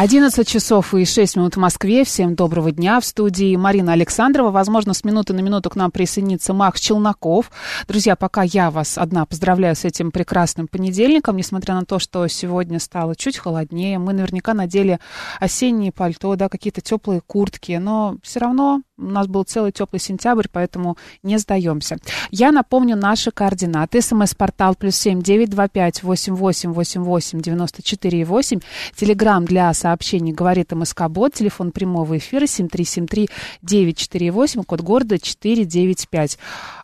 11 часов и 6 минут в Москве. Всем доброго дня. В студии Марина Александрова. Возможно, с минуты на минуту к нам присоединится Макс Челноков. Друзья, пока я вас одна поздравляю с этим прекрасным понедельником, несмотря на то, что сегодня стало чуть холоднее, мы наверняка надели осенние пальто, да, какие-то теплые куртки, но все равно у нас был целый теплый сентябрь, поэтому не сдаемся. Я напомню наши координаты. СМС-портал плюс семь девять два пять восемь восемь восемь восемь девяносто четыре восемь. Телеграмм для сообщений говорит МСК Бот. Телефон прямого эфира семь три семь три девять четыре восемь. Код города четыре девять пять.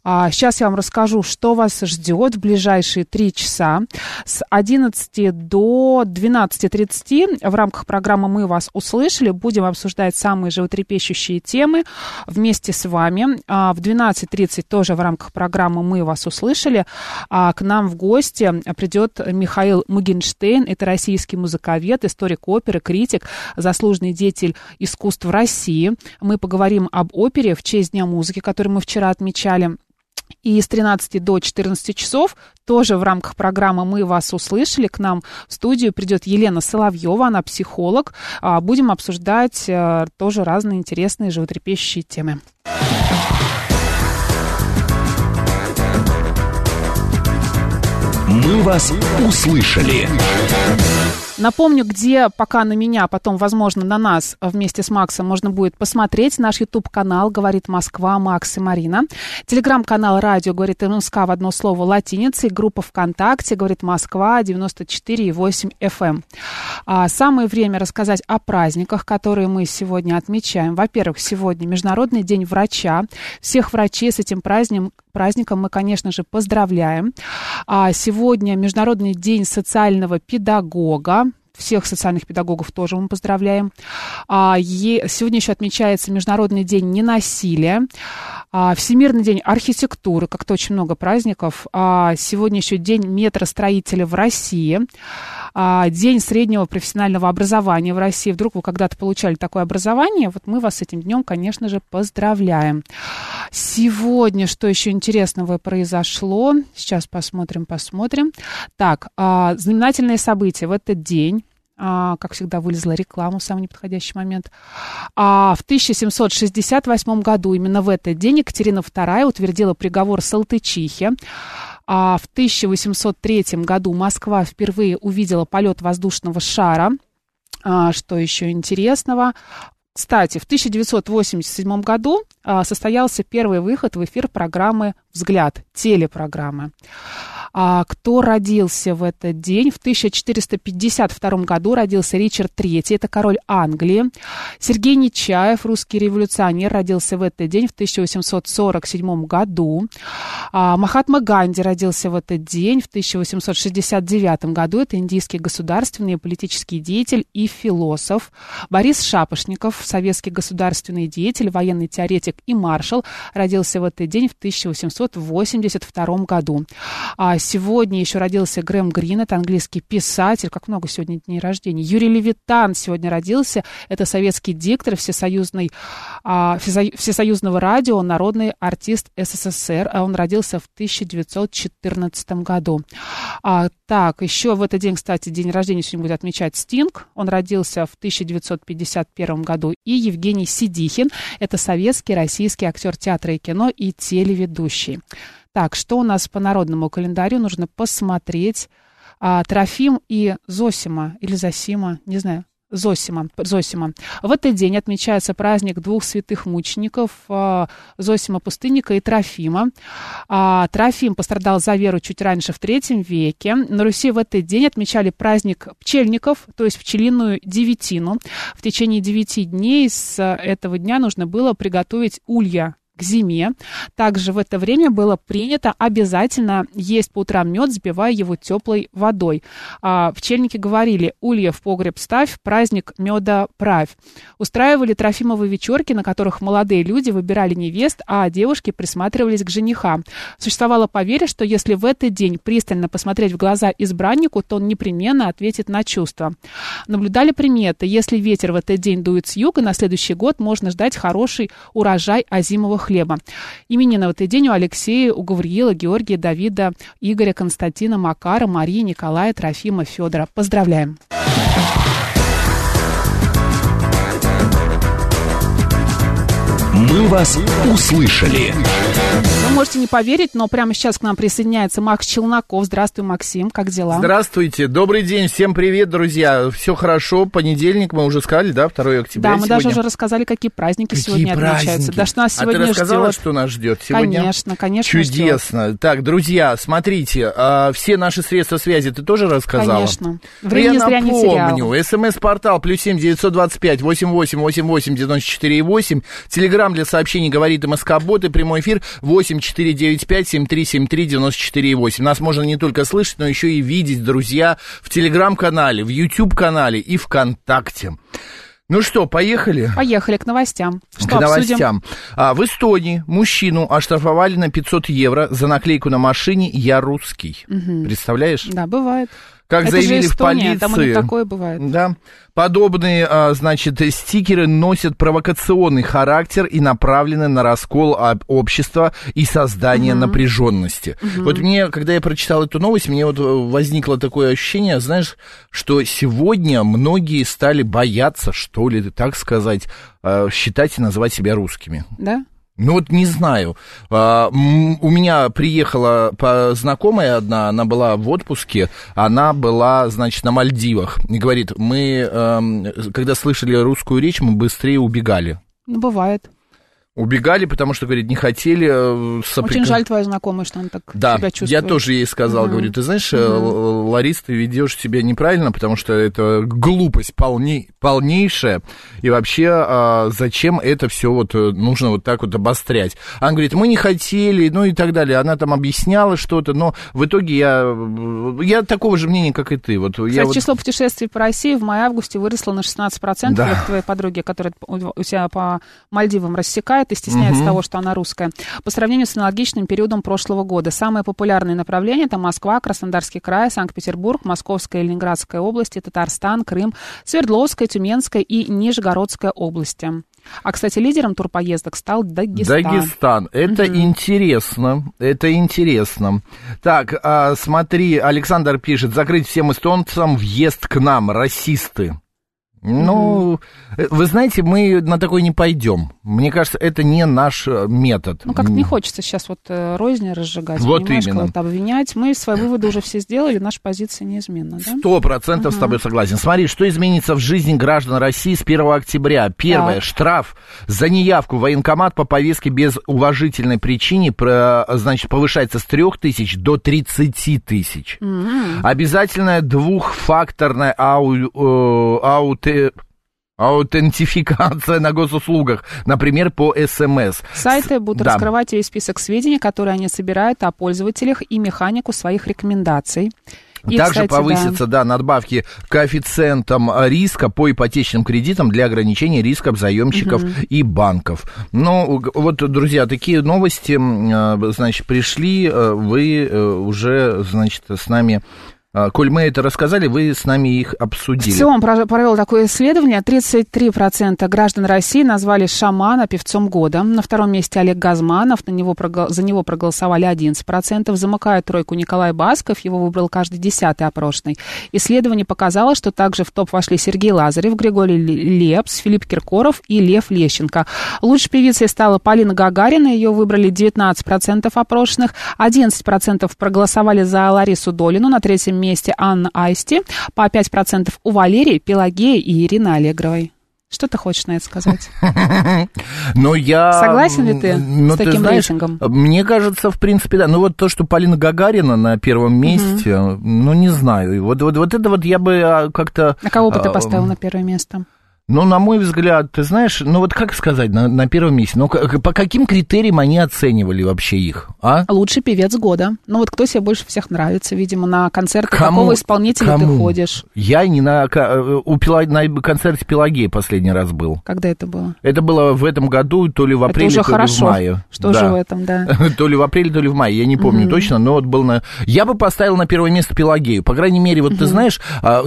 А, сейчас я вам расскажу, что вас ждет в ближайшие три часа с 11 до 12.30 в рамках программы «Мы вас услышали». Будем обсуждать самые животрепещущие темы вместе с вами. А, в 12.30 тоже в рамках программы «Мы вас услышали» а, к нам в гости придет Михаил Мугенштейн. Это российский музыковед, историк оперы, критик, заслуженный деятель искусств России. Мы поговорим об опере в честь Дня музыки, который мы вчера отмечали. И с 13 до 14 часов тоже в рамках программы «Мы вас услышали» к нам в студию придет Елена Соловьева, она психолог. А, будем обсуждать э, тоже разные интересные животрепещущие темы. Мы вас услышали. Напомню, где пока на меня, потом, возможно, на нас вместе с Максом можно будет посмотреть наш YouTube-канал «Говорит Москва», Макс и Марина. Телеграм-канал «Радио» «Говорит МСК» в одно слово латиницей. Группа ВКонтакте «Говорит Москва» 94,8 FM. А, самое время рассказать о праздниках, которые мы сегодня отмечаем. Во-первых, сегодня Международный день врача. Всех врачей с этим праздником, праздником мы, конечно же, поздравляем. А сегодня Международный день социального педагога всех социальных педагогов тоже мы поздравляем. А, сегодня еще отмечается Международный день ненасилия, Всемирный день архитектуры, как-то очень много праздников. А, сегодня еще День метростроителя в России. День среднего профессионального образования в России. Вдруг вы когда-то получали такое образование, вот мы вас с этим днем, конечно же, поздравляем. Сегодня что еще интересного произошло? Сейчас посмотрим, посмотрим. Так, знаменательное событие в этот день а, как всегда, вылезла реклама в самый неподходящий момент. А в 1768 году, именно в этот день, Екатерина II утвердила приговор Салтычихе. А в 1803 году Москва впервые увидела полет воздушного шара. А, что еще интересного? Кстати, в 1987 году а, состоялся первый выход в эфир программы «Взгляд», телепрограммы. А, кто родился в этот день? В 1452 году родился Ричард III, это король Англии. Сергей Нечаев, русский революционер, родился в этот день в 1847 году. А, Махатма Ганди родился в этот день в 1869 году. Это индийский государственный и политический деятель и философ. Борис Шапошников, советский государственный деятель, военный теоретик и маршал, родился в этот день в 1882 году. Сегодня еще родился Грэм Грин, это английский писатель. Как много сегодня дней рождения. Юрий Левитан сегодня родился. Это советский диктор всесоюзный, а, всесоюзного радио, народный артист СССР. А он родился в 1914 году. А, так, еще в этот день, кстати, день рождения сегодня будет отмечать Стинг. Он родился в 1951 году. И Евгений Сидихин. Это советский, российский актер театра и кино и телеведущий. Так, что у нас по народному календарю нужно посмотреть? А, Трофим и Зосима, или Зосима, не знаю. Зосима, Зосима. В этот день отмечается праздник двух святых мучеников э, Зосима Пустынника и Трофима. А, Трофим пострадал за веру чуть раньше, в третьем веке. На Руси в этот день отмечали праздник пчельников, то есть пчелиную девятину. В течение девяти дней с этого дня нужно было приготовить улья к зиме. Также в это время было принято обязательно есть по утрам мед, сбивая его теплой водой. А, пчельники говорили, улья в погреб ставь, праздник меда правь. Устраивали трофимовые вечерки, на которых молодые люди выбирали невест, а девушки присматривались к женихам. Существовало поверье, что если в этот день пристально посмотреть в глаза избраннику, то он непременно ответит на чувства. Наблюдали приметы. Если ветер в этот день дует с юга, на следующий год можно ждать хороший урожай озимого хлеба. Именины в этот день у Алексея, у Гавриила, Георгия, Давида, Игоря, Константина, Макара, Марии, Николая, Трофима, Федора. Поздравляем! Мы вас услышали. Можете не поверить, но прямо сейчас к нам присоединяется Макс Челноков. Здравствуй, Максим, как дела? Здравствуйте, добрый день, всем привет, друзья. Все хорошо, понедельник, мы уже сказали, да, 2 октября Да, мы сегодня. даже уже рассказали, какие праздники Какие сегодня отмечаются. праздники? Да что нас а сегодня ты рассказала, ждет? что нас ждет сегодня? Конечно, конечно, Чудесно. Так, друзья, смотрите, а, все наши средства связи ты тоже рассказала? Конечно. Времени Я зря не напомню, смс-портал плюс семь девятьсот двадцать пять восемь восемь восемь восемь девяносто четыре восемь. Телеграмм для сообщений говорит МСК Бот и прямой эфир восемь четыре девять пять семь три семь три девяносто четыре восемь. Нас можно не только слышать, но еще и видеть, друзья, в Телеграм-канале, в YouTube-канале и ВКонтакте. Ну что, поехали? Поехали к новостям. Что к обсудим? новостям. А, в Эстонии мужчину оштрафовали на 500 евро за наклейку на машине «Я русский». Представляешь? Да, бывает. Как Это заявили же в Эстония, полиции, там и такое бывает. да, подобные, а, значит, стикеры носят провокационный характер и направлены на раскол об- общества и создание напряженности. Вот мне, когда я прочитал эту новость, мне вот э, возникло такое ощущение, знаешь, что сегодня многие стали бояться, что ли, так сказать, э, считать и называть себя русскими. Да? Ну вот не знаю. А, у меня приехала знакомая одна, она была в отпуске, она была, значит, на Мальдивах. И говорит, мы, эм, когда слышали русскую речь, мы быстрее убегали. Ну, бывает. Убегали, потому что, говорит, не хотели э, соприка- Очень жаль твою знакомую, что она так Да, себя чувствует. я тоже ей сказал, говорю, ты знаешь, Л- Ларис, ты ведешь себя неправильно, потому что это глупость полней, полнейшая, и вообще а, зачем это все вот э, нужно вот так вот обострять? Она говорит, мы не хотели, ну и так далее. Она там объясняла что-то, но в итоге я, я такого же мнения, как и ты. Вот я Кстати, вот- число путешествий по России в мае-августе выросло на 16%. Да. Вот твоей подруге, которая у у тебя по Мальдивам рассекает и стесняется того, что она русская. По сравнению с аналогичным периодом прошлого года. Самые популярные направления это Москва, Краснодарский край, Санкт-Петербург, Московская и Ленинградская области, Татарстан, Крым, Свердловская, Тюменская и Нижегородская области. А, кстати, лидером турпоездок стал Дагестан. Дагестан. Это интересно. Это интересно. Так, а, смотри, Александр пишет, закрыть всем эстонцам въезд к нам, расисты. Ну, э, вы знаете, мы на такой не пойдем. Мне кажется, это не наш э, метод. Ну, как-то не хочется сейчас вот э, розни разжигать, Вот понимаешь, именно. кого-то обвинять. Мы свои выводы уже все сделали, наша позиция неизменна, да? Сто процентов с тобой согласен. Смотри, что изменится в жизни граждан России с 1 октября. Первое, Так. штраф за неявку в военкомат по повестке без уважительной причины, про- значит, повышается с 3 тысяч до 30 тысяч. Обязательная двухфакторная ау, э, ауте- аутентификация на госуслугах, например, по СМС. Сайты будут Да. раскрывать весь список сведений, которые они собирают о пользователях и механику своих рекомендаций. И, Также кстати, да, повысятся, да. надбавки коэффициентам риска по ипотечным кредитам для ограничения рисков заемщиков и банков. Ну, вот, друзья, такие новости, э, значит, пришли, э, вы э, уже, значит, с нами, э, коль мы это рассказали, вы с нами их обсудили. ВЦИОМ про- провел такое исследование. 33% граждан России назвали шамана певцом года. На втором месте Олег Газманов. На него за него проголосовали 11%. Замыкает тройку Николай Басков. Его выбрал каждый десятый опрошенный. Исследование показало, что также в топ вошли Сергей Лазарев, Григорий Лепс, Филипп Киркоров и Лев Лещенко. Лучшей певицей стала Полина Гагарина. Ее выбрали 19% опрошенных. 11% проголосовали за Ларису Долину. На третьем месте Анна Айсти, по 5% у Валерии, Пелагеи и Ирины Аллегровой. Что ты хочешь на это сказать? Но я... Согласен ли ты ну, с таким знаешь, рейтингом? Мне кажется, в принципе, да. Ну, вот то, что Полина Гагарина на первом месте, ну, не знаю. Вот, вот, вот это вот я бы а, как-то... А кого бы ты а, поставил на первое место? Ну, на мой взгляд, ты знаешь, ну вот как сказать на, на первом месте? Ну, к- по каким критериям они оценивали вообще их, а? Лучший певец года. Ну вот кто тебе больше всех нравится, видимо, на концерты Кому? какого исполнителя ты Кому? ходишь? Я не на, ка- э, у Пела- на концерте Пелагеи последний раз был. Когда это было? Это было в этом году, то ли в апреле, это уже то хорошо. ли в мае. Что Да. же в этом, да? То ли в апреле, то ли в мае, я не помню точно, но вот был на... Я бы поставил на первое место Пелагею. По крайней мере, вот ты знаешь, а,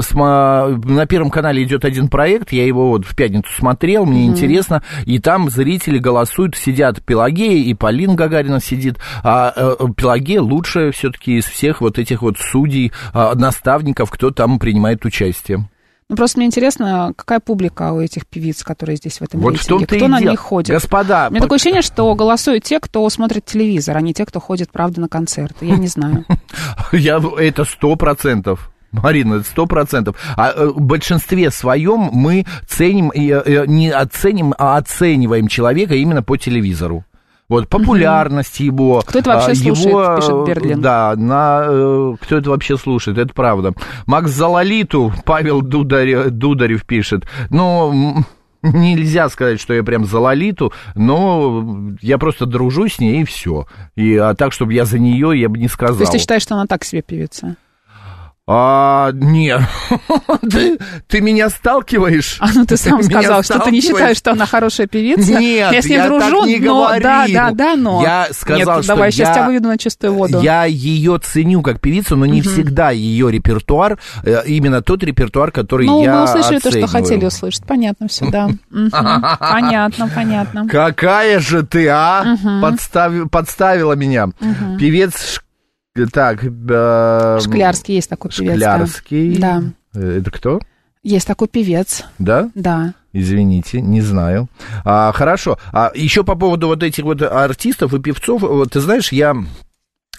на Первом канале идет один проект, я его вот в пятницу смотрел, мне интересно, и там зрители голосуют, сидят Пелагея, и Полина Гагарина сидит, а э, Пелагея лучшая все-таки из всех вот этих вот судей, а, наставников, кто там принимает участие. Ну, просто мне интересно, какая публика у этих певиц, которые здесь в этом Вот рейтинге? Кто и на дело. них ходит? Господа, У меня такое ощущение, что голосуют те, кто смотрит телевизор, а не те, кто ходит, правда, на концерты. Я не знаю. Я, это сто процентов. Марина, сто процентов. А э, в большинстве своем мы ценим, и, э, не оценим, а оцениваем человека именно по телевизору. Вот популярность его. Кто это вообще а, слушает, его, пишет э, Берлин. Да, на, э, кто это вообще слушает, это правда. Макс Залалиту, Павел Дударев, Дударев пишет. Ну, нельзя сказать, что я прям за Лолиту, но я просто дружу с ней и все. И, а так, чтобы я за нее, я бы не сказал. То есть ты считаешь, что она так себе певица? А, нет. ты, ты меня сталкиваешь? А ну ты сам сказал, что ты не считаешь, что она хорошая певица. Нет, я с ней я дружу, так не но говорил. да, да, да, но. Я сказал, Нет, что давай, сейчас я- тебя выведу на чистую воду. Я ее ценю как певицу, но не всегда ее репертуар, э, именно тот репертуар, который Ну, я мы услышали то, что оцениваю. хотели услышать. Понятно все, да. Понятно, понятно. Какая же ты, а? Подстави- подставила меня. Певец... Так, э, Шклярский есть такой певец. Шклярский. Да. Это кто? Есть такой певец, Да? да. Извините, не знаю. А, хорошо. А еще по поводу вот этих вот артистов и певцов, вот ты знаешь, я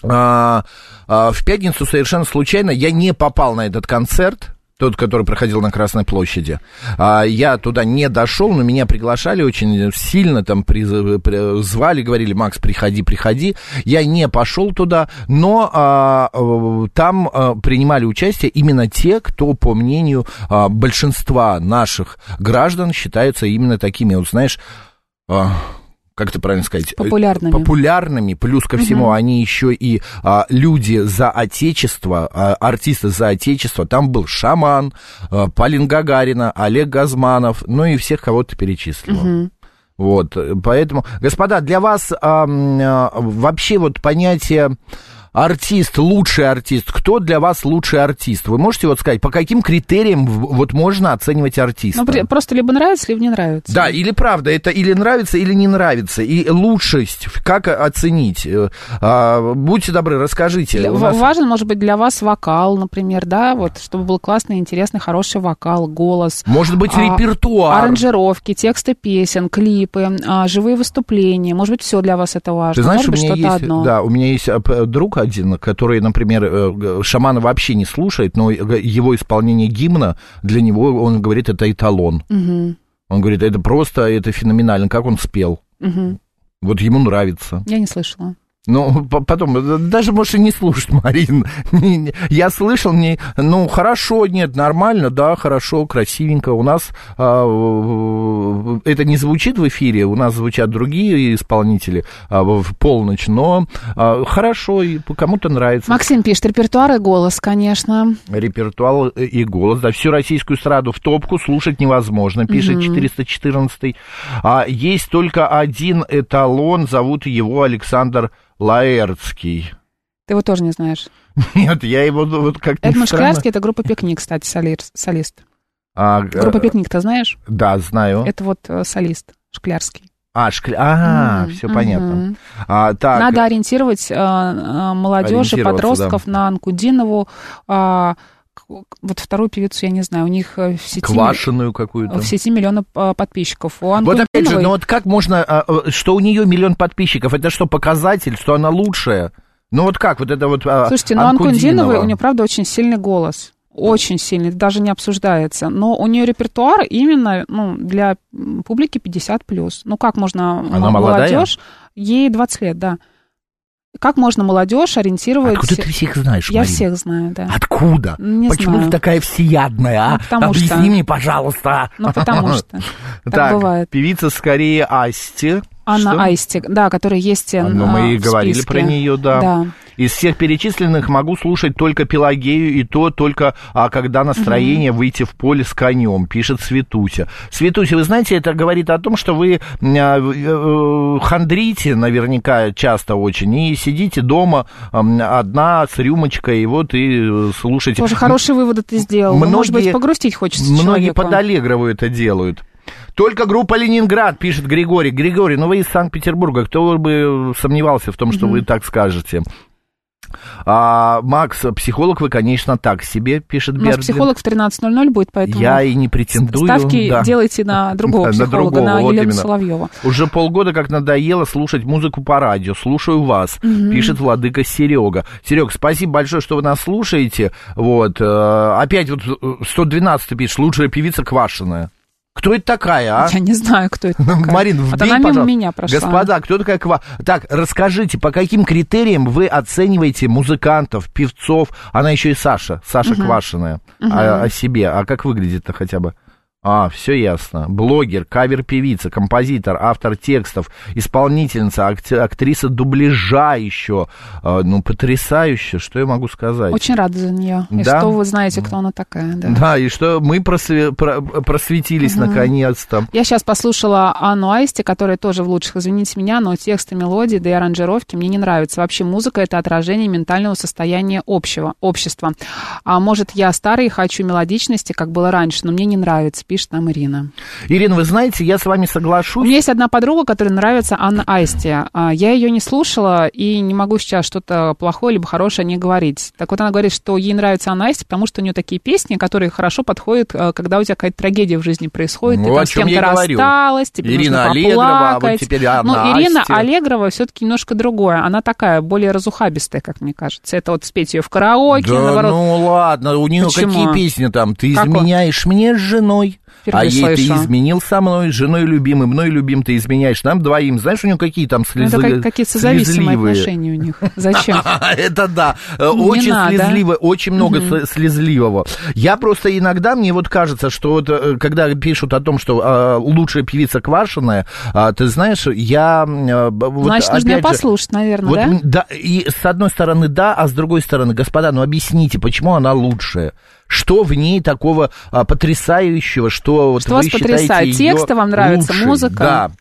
а, а, в пятницу совершенно случайно я не попал на этот концерт. Тот, который проходил на Красной площади. А, я туда не дошел, но меня приглашали очень сильно, там приз- при- звали, говорили, Макс, приходи, приходи. Я не пошел туда, но а, э, там а, принимали участие именно те, кто, по мнению а, большинства наших граждан, считаются именно такими, вот знаешь, а, как это правильно сказать? Популярными. Популярными, плюс ко всему они еще и а, люди за отечество, а, артисты за отечество. Там был Шаман, а, Полин Гагарина, Олег Газманов, ну и всех, кого ты перечислила. Вот, э, поэтому, господа, для вас а, а, вообще вот понятие артист, лучший артист, кто для вас лучший артист? Вы можете вот сказать, по каким критериям вот можно оценивать артиста? Ну, просто либо нравится, либо не нравится. Да, или правда, это или нравится, или не нравится. И лучшесть, как оценить? Э, а, будьте добры, расскажите. Для- нас- Важен, может быть, для вас вокал, например, да, вот, чтобы был классный, интересный, хороший вокал, голос. Может быть, а, репертуар. Аранжировки, тексты песен, клипы, а, живые выступления. Может быть, все для вас это важно. Ты знаешь, может у меня есть, одно. да, у меня есть э, друг один, который, например, э, шамана вообще не слушает, но его исполнение гимна для него, он говорит, это эталон. Мгм, Он говорит, это просто, это феноменально, как он спел. мгм. Вот ему нравится. Я не слышала. Ну, по- потом, э, даже можешь и не слушать, Марин. Я слышал, не, ну, хорошо, нет, нормально, да, хорошо, красивенько. У нас а, это не звучит в эфире, у нас звучат другие исполнители а, в полночь, но а, хорошо, и кому-то нравится. Максим пишет, репертуар и голос, конечно. Репертуар и голос, да, всю российскую эстраду в топку слушать невозможно, пишет 414 а, Есть только один эталон, зовут его Александр Лаэртский. Ты его тоже не знаешь. Нет, я его ну, вот как-то Эдмунд Шклярский, это группа «Пикник», кстати, солист. А, Группа э, «Пикник» ты знаешь? Да, знаю. Это вот э, солист Шклярский. А, шкля... а Мгм, все понятно. А, так, Надо ориентировать э, э, молодежь и Ориентироваться, подростков на Анкудинову. к- вот вторую певицу я не знаю, у них э, в сети, квашеную какую-то. в сети миллиона э, подписчиков. У Вот опять же, ну вот как можно, а, э, что у нее миллион подписчиков, это что, показатель, что она лучшая? Ну вот как, вот это вот а, Слушайте, ну Анкудинова, у нее, правда, очень сильный голос. Очень сильный, даже не обсуждается. Но у нее репертуар именно ну, для публики 50 плюс. Ну как можно Она молодежь? Ей 20 лет, да. Как можно молодежь ориентировать? Откуда ты всех знаешь, Я Марина? всех знаю, да. Откуда? Не Почему знаю. ты такая всеядная, а? Ну, потому Объясни что- мне, пожалуйста. Ну, потому что так бывает. певица скорее Асти. Анна Что? Айстик, да, которая есть А, Ну, мы а, и в говорили про нее, да. Да. Из всех перечисленных могу слушать только Пелагею, и то только а, когда настроение выйти в поле с конем, пишет Светуся. Светуся, вы знаете, это говорит о том, что вы а, э, хандрите наверняка часто очень, и сидите дома одна с рюмочкой, и вот и э, слушаете. Тоже хорошие выводы ты сделал. Ну, Может быть, Многие- погрустить хочется Многие человеку. под Аллегрову это делают. Только группа Ленинград, пишет Григорий. Григорий, ну вы из Санкт-Петербурга, кто бы сомневался в том, что вы так скажете. А, Макс, психолог вы, конечно, так себе, пишет У нас Бердлин. психолог в 13.00 будет, поэтому Я и не претендую. ставки да. делайте на другого Да, на психолога, другого, на вот Елену именно. Соловьеву. Уже полгода как надоело слушать музыку по радио. Слушаю вас, пишет владыка Серега. Серег, спасибо большое, что вы нас слушаете. Вот. э, Опять вот э, 112 пишет, лучшая певица Квашиная. Кто это такая, а? Я не знаю, кто это такая. Марин, вбей, она мимо меня прошла. Господа, кто такая Ква? Так, расскажите, по каким критериям вы оцениваете музыкантов, певцов? Она еще и Саша, Саша Квашиная. А- о себе. А как выглядит-то хотя бы? А, все ясно. Блогер, кавер-певица, композитор, автор текстов, исполнительница, актриса дубляжа еще. А, ну, потрясающе, что я могу сказать? Очень рада за нее. И Да? что вы знаете, кто она такая. Да. Да, и что мы просве- про- просветились наконец-то. Я сейчас послушала Анну Аисти, которая тоже в лучших, извините меня, но тексты, мелодии, да и аранжировки мне не нравятся. Вообще музыка — это отражение ментального состояния общего, общества. А может, я старый и хочу мелодичности, как было раньше, но мне не нравится, пишет нам Ирина. Ирина, вы знаете, я с вами У соглашусь. меня есть одна подруга, которой нравится Анна Аисти. А, Я ее не слушала и не могу сейчас что-то плохое либо хорошее не говорить. Так вот она говорит, что ей нравится Анна Аисти, потому что у нее такие песни, которые хорошо подходят, э, когда у тебя какая-то трагедия в жизни происходит, Ну, ты там с кем-то рассталась, тебе Ирина нужно Аллегрова, а вот теперь Анна Но Ирина Асти. Аллегрова все-таки немножко другое. Она такая, более разухабистая, как мне кажется. Это вот спеть ее в караоке, Да наоборот. ну ладно, у нее Почему? какие песни там? Ты Как он? изменяешь мне с женой, Впервые а ей ты изменил со мной, женой любимой, мной любим ты изменяешь, нам двоим. Знаешь, у нее какие там Ну, слезы? Это как- какие-то слезливые. отношения у них. Зачем? Это да, Э, очень слезливо, очень много слезливого. Я просто иногда, мне вот кажется, что вот, э, когда пишут о том, что э, лучшая певица Квашиная, а, ты знаешь, я... э, Значит, нужно ее опять же, послушать, наверное, да, и с одной стороны да, а с другой стороны, господа, ну объясните, почему она лучшая? Что в ней такого а, потрясающего, что, вот Что вы вас считаете потрясает? её Тексты вам нравятся, лучшей? музыка? Да.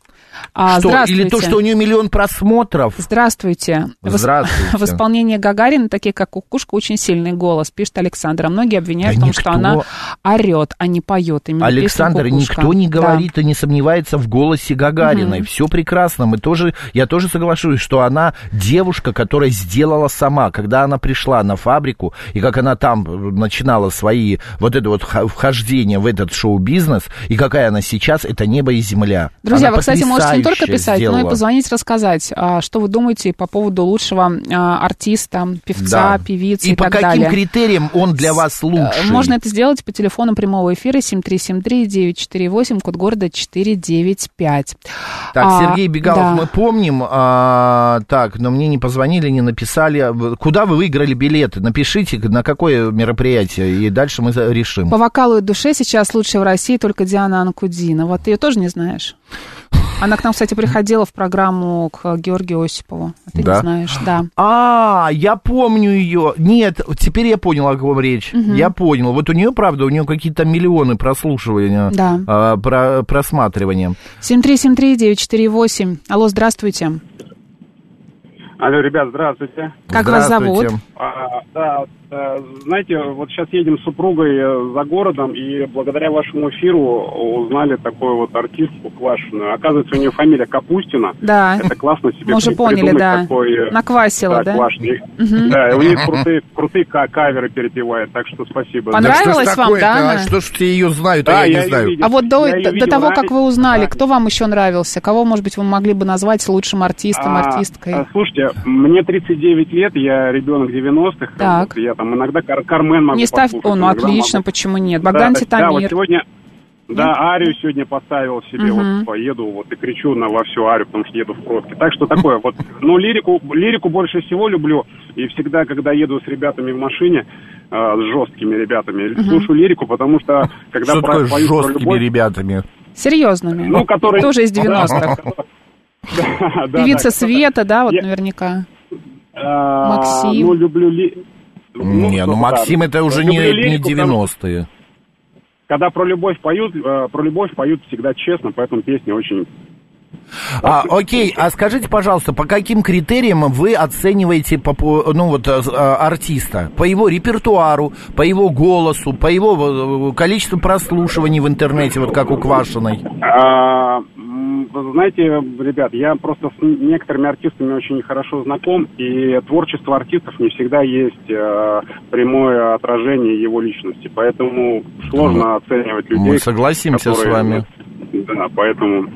А, Что? Или то, что у нее миллион просмотров? Здравствуйте. Здравствуйте. В исполнении Гагарина, такие как Кукушка, очень сильный голос, пишет Александр. А Многие обвиняют Да в том, никто- что она орет, а не поет. Именно Александр, никто не Да. говорит и не сомневается в голосе Гагариной. Все прекрасно. Мы тоже, я тоже соглашусь, что она девушка, которая сделала сама, когда она пришла на фабрику, и как она там начинала свои вот это вот вхождение в этот шоу-бизнес, и какая она сейчас, это небо и земля. Друзья, Она вы, кстати, можете не только писать, но и сделала. позвонить, рассказать, а, что вы думаете по поводу лучшего а, артиста, певца, Да. певицы И и, по так каким далее. критериям он для вас Э, лучший? Можно это сделать по телефону прямого эфира 7373-948, код города 495. Так, А, Сергей Бегалов, да. мы помним. а, так, но мне не позвонили, не написали. Куда вы выиграли билеты? Напишите, на какое мероприятие, и дальше мы решим. По вокалу и душе сейчас лучшая в России только Диана Анкудина. Вот ты ее тоже не знаешь? Она к нам, кстати, приходила в программу к Георгию Осипову. А ты Да? не знаешь, да. А, я помню ее. Нет, теперь я понял, о ком речь. Я понял. Вот у нее, правда, у нее какие-то миллионы прослушивания, Да. а, про- просматривания. 7373948. Алло, здравствуйте. Алло, ребят, здравствуйте. Как вас Здравствуйте. зовут? А, да, э, знаете, вот сейчас едем с супругой э, за городом, и благодаря вашему эфиру узнали такую вот артистку Квашину. Оказывается, у нее фамилия А. Капустина. Да, Это классно себе мы уже поняли, да. такой, э, Наквасила, да? Да, и у нее крутые, крутые ка- каверы перепевает, так что спасибо. Понравилось? Да вам, да, а что ж ее знают, Да, а я, я не знаю. видел. А вот до, до видел того, как вы узнали, да. кто вам еще нравился? Кого, может быть, вы могли бы назвать лучшим артистом, А, артисткой? а, Слушайте, мне 39 лет, я ребенок 90-х. Так. Вот я там иногда кар Кармен могу Не ставь... О, ну отлично, могу. почему нет? Богдан да, Да, вот Титамир. сегодня... Да, Арию сегодня поставил себе, Мгм. вот поеду, вот и кричу на во всю Арию, потому что еду в пробке. Так что такое, вот, ну, лирику, лирику больше всего люблю, и всегда, когда еду с ребятами в машине, э, с жесткими ребятами, слушаю лирику, потому что, когда Что про, такое с жесткими любовь, ребятами? Серьезными. ну, которые... Тоже из 90-х. Певица Света, да, вот наверняка. А, Максим. Ну, люблю... Ли... Не, ну Максим это уже не, не лирику, потому что 90-е. Когда про любовь поют, э, про любовь поют всегда честно, поэтому песни очень... А, окей, а скажите, пожалуйста, по каким критериям вы оцениваете ну, вот, э, а, артиста? По его репертуару, по его голосу, по его э, количеству прослушиваний в интернете, вот как у Квашиной? Знаете, ребят, я просто с некоторыми артистами очень хорошо знаком, и творчество артистов не всегда есть э, прямое отражение его личности, поэтому сложно оценивать людей. Мы согласимся с которые- вами. Да, поэтому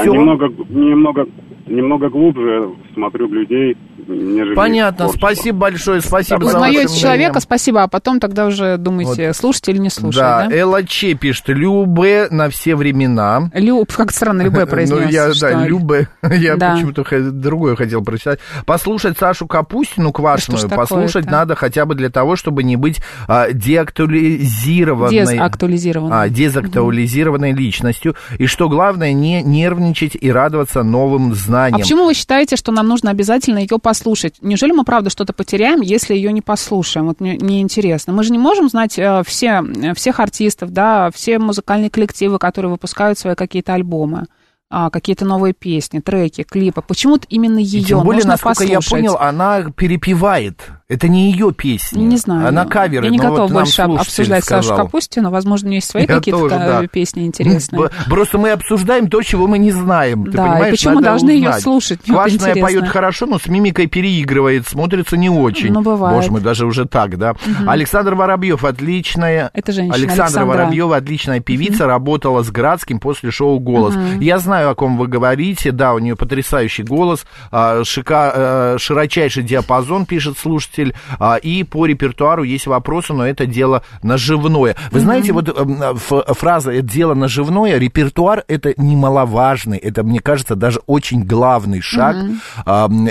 Всё. немного, немного, немного глубже смотрю в людей, нежели... Понятно, творчество. спасибо большое, спасибо за Узнаете ваше человека, мнение. спасибо, а потом тогда уже думаете, слушать или не слушать, Да, да? Элла Че пишет, Любе на все времена. Люб, как странно, любое произнес. Ну, я, да, Любе, я Да. почему-то другое хотел прочитать. Послушать Сашу Капустину ж послушать такое-то? надо хотя бы для того, чтобы не быть а, деактуализированной... Дезактуализированной. А, дезактуализированной личностью. И что главное, не нервничать и радоваться новым А знаниям. почему вы считаете, что нам нужно обязательно ее послушать? Неужели мы, правда, что-то потеряем, если ее не послушаем? Вот мне, мне интересно. Мы же не можем знать э, все, э, всех артистов, да, все музыкальные коллективы, которые выпускают свои какие-то альбомы, а, какие-то новые песни, треки, клипы. Почему-то именно И ее тем более, нужно насколько я послушать? понял, она перепевает. Это не ее песни. Не знаю. Она каверы. Я не но готова вот больше обсуждать Сашу сказал. Капустину. Возможно, у нее есть свои какие-то ка- да. песни интересные. Просто мы обсуждаем то, чего мы не знаем. Ты Да, и понимаешь? почему Надо должны узнать. слушать? Мне вот Квашиная интересно. поет хорошо, но с мимикой переигрывает, смотрится не очень. Ну, бывает. Боже мой, даже уже так, да. Александр Воробьев, отличная... Это женщина, Александра Александра. Воробьева, отличная певица, работала с Градским после шоу «Голос». Я знаю, о ком вы говорите. Да, у нее потрясающий голос, а, шика- э, широчайший диапазон, пишет слушатель. А, И по репертуару есть вопросы, но это дело наживное. Вы знаете, вот эм, ф- фраза «это дело наживное», репертуар это немаловажный, это, мне кажется, даже очень главный шаг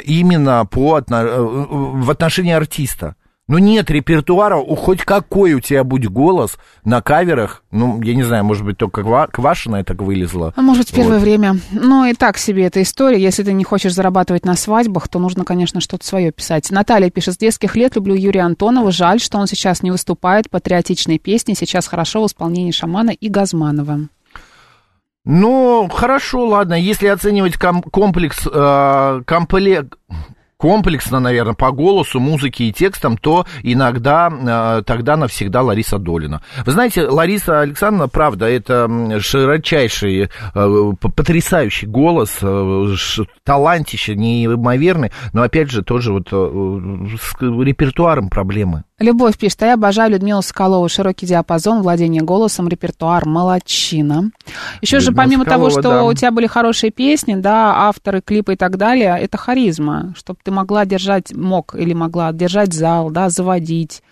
именно по, отно- э, в отношении артиста. Ну, нет репертуара, у- хоть какой у тебя будет голос на каверах, ну, я не знаю, может быть, только Ква- Квашиная так вылезла. А может, в первое Вот. время. Ну, и так себе эта история. Если ты не хочешь зарабатывать на свадьбах, то нужно, конечно, что-то свое писать. Наталья пишет, с детских лет люблю Юрия Антонова. Жаль, что он сейчас не выступает. Патриотичные песни сейчас хорошо в исполнении Шамана и Газманова. Ну, хорошо, ладно, если оценивать ком- комплекс, э, компле- комплексно, наверное, по голосу, музыке и текстам, то иногда э, тогда навсегда Лариса Долина. Вы знаете, Лариса Александровна, правда, это широчайший, э, потрясающий голос, э, талантище неимоверный, но опять же тоже вот с репертуаром проблемы. Любовь пишет, а я обожаю Людмилу Соколову. Широкий диапазон, владение голосом, репертуар, молодчина. Еще же, Людмила помимо того, Соколова, что да. у тебя были хорошие песни, да, авторы, клипы и так далее, это харизма, чтобы ты могла держать, мог или могла держать зал, да, заводить,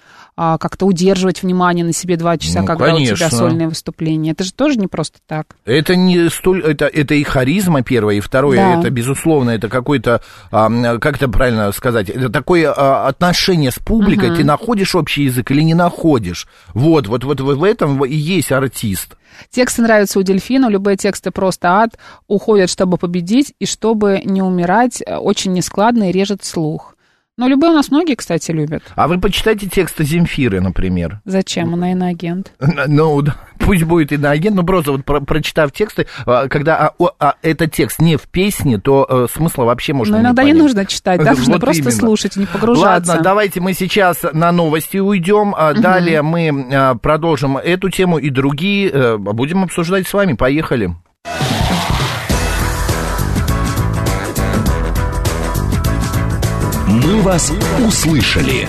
а, как-то удерживать внимание на себе два часа, Ну, когда у тебя конечно. сольное выступление. Это же тоже не просто так. Это не столь, это, это и харизма первое, и второе, Да. это безусловно, это какой-то, а, как это правильно сказать, это такое а, отношение с публикой, ты находишь общий язык или не находишь. Вот, вот, вот, в этом и есть артист. Тексты нравятся у дельфина, любые тексты просто ад, уходят, чтобы победить и чтобы не умирать, э, очень нескладно и режет слух. Но любые у нас многие, кстати, любят. А вы почитайте тексты Земфиры, например. Зачем? Она иноагент. Ну, да, пусть будет иноагент, но просто вот про- прочитав тексты, а, когда а, о, а, этот текст не в песне, то э, смысла вообще можно Но иногда не, понять. нужно читать, да, нужно Вот просто именно. слушать, не погружаться. Ладно, давайте мы сейчас на новости уйдем. а Далее мы а, продолжим эту тему и другие э, будем обсуждать с вами. Поехали. «Мы вас услышали».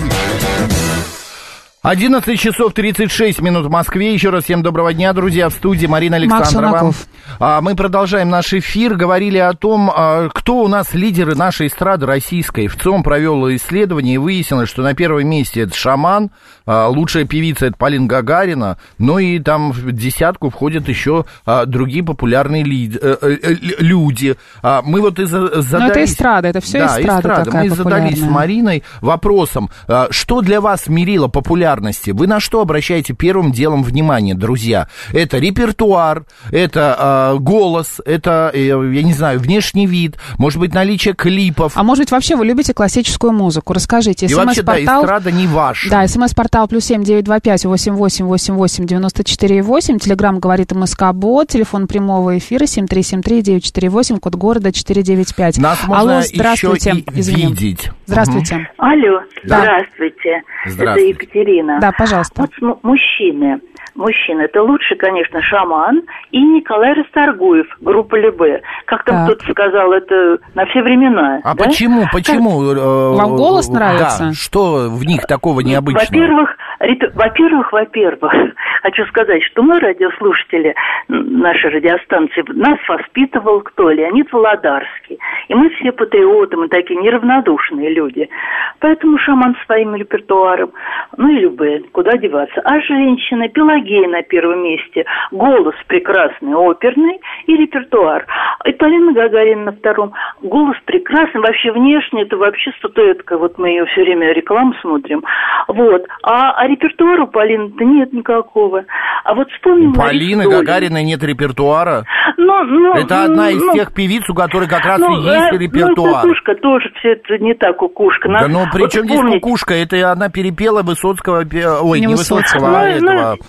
11 часов 36 минут в Москве. Еще раз всем доброго дня, друзья. В студии Марина Александрова. А, Мы продолжаем наш эфир. Говорили о том, а, кто у нас лидеры нашей эстрады российской. В ЦИОМ провел исследование и выяснилось, что на первом месте это Шаман, а, лучшая певица это Полин Гагарина, ну и там в десятку входят еще другие популярные э, э, э, люди. Мы вот и за- задались... эстрада, это всё Да, эстрада такая Мы задались с. Мариной вопросом, что для вас мерило популярности? Вы на что обращаете первым делом внимание, друзья? Это репертуар, это а, голос, это, э, я не знаю, внешний вид, может быть, наличие клипов. А может быть, вообще вы любите классическую музыку? Расскажите. И вообще, да, СМС-портал... эстрада не ваша. Да, смс-портал плюс семь девять два пять восемь восемь восемь восемь девяносто четыре восемь. Телеграмм говорит МСК Бот. Телефон прямого эфира семь три семь три девять четыре восемь. Код города четыре девять пять. Нас можно Алло, здравствуйте. еще и Извини. видеть. Здравствуйте. Алло, Да. здравствуйте. Здравствуйте. Это Екатерина. Да, пожалуйста. Вот мужчины. Мужчины, это лучше, конечно, шаман и Николай Расторгуев, группа Любе. Как там кто-то сказал, это на все времена. А да? почему, почему? э, Вам голос э, нравится? Да, что в них такого необычного? Во-первых, во-первых, во-первых, хочу сказать, что мы, радиослушатели м, нашей радиостанции, нас воспитывал кто? Леонид Володарский. И мы все патриоты, мы такие неравнодушные люди. Поэтому шаман своим репертуаром, ну и любые, куда деваться. А женщина, Пелагея на первом месте, голос прекрасный, оперный и репертуар. И Полина Гагарина на втором. Голос прекрасный, вообще внешне, это вообще статуэтка, вот мы ее все время рекламу смотрим. Вот. А, а репертуара у Полины-то нет никакого. А вот вспомним... У Полины. Гагариной нет репертуара. Ну, ну, Это одна из ну, тех певиц, у которой как раз ну, и есть э, репертуар. Ну, кукушка тоже все это не так кукушка. Да ну при вот чем здесь вспомнить, кукушка? Это она перепела Высоцкого, ой, Не не, Высоцкого. Высоцкого, а Ну, этого ну,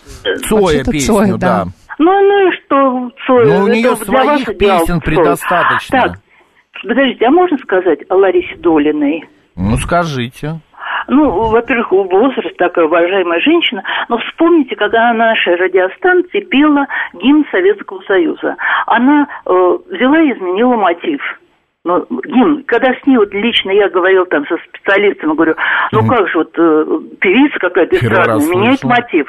Цоя вообще-то песню, Цоя, да. да. Ну, ну и что, Цоя? Ну, у нее для своих песен Цоя. предостаточно. Так, подождите, а можно сказать о Ларисе Долиной? Ну скажите. Ну, во-первых, возраст такая уважаемая женщина, но вспомните, когда она на нашей радиостанции пела гимн Советского Союза. Она э, взяла и изменила мотив. Ну, гимн, когда с ней вот лично я говорил там со специалистом, говорю, ну как же вот э, певица какая-то эстрадная, меняет мотив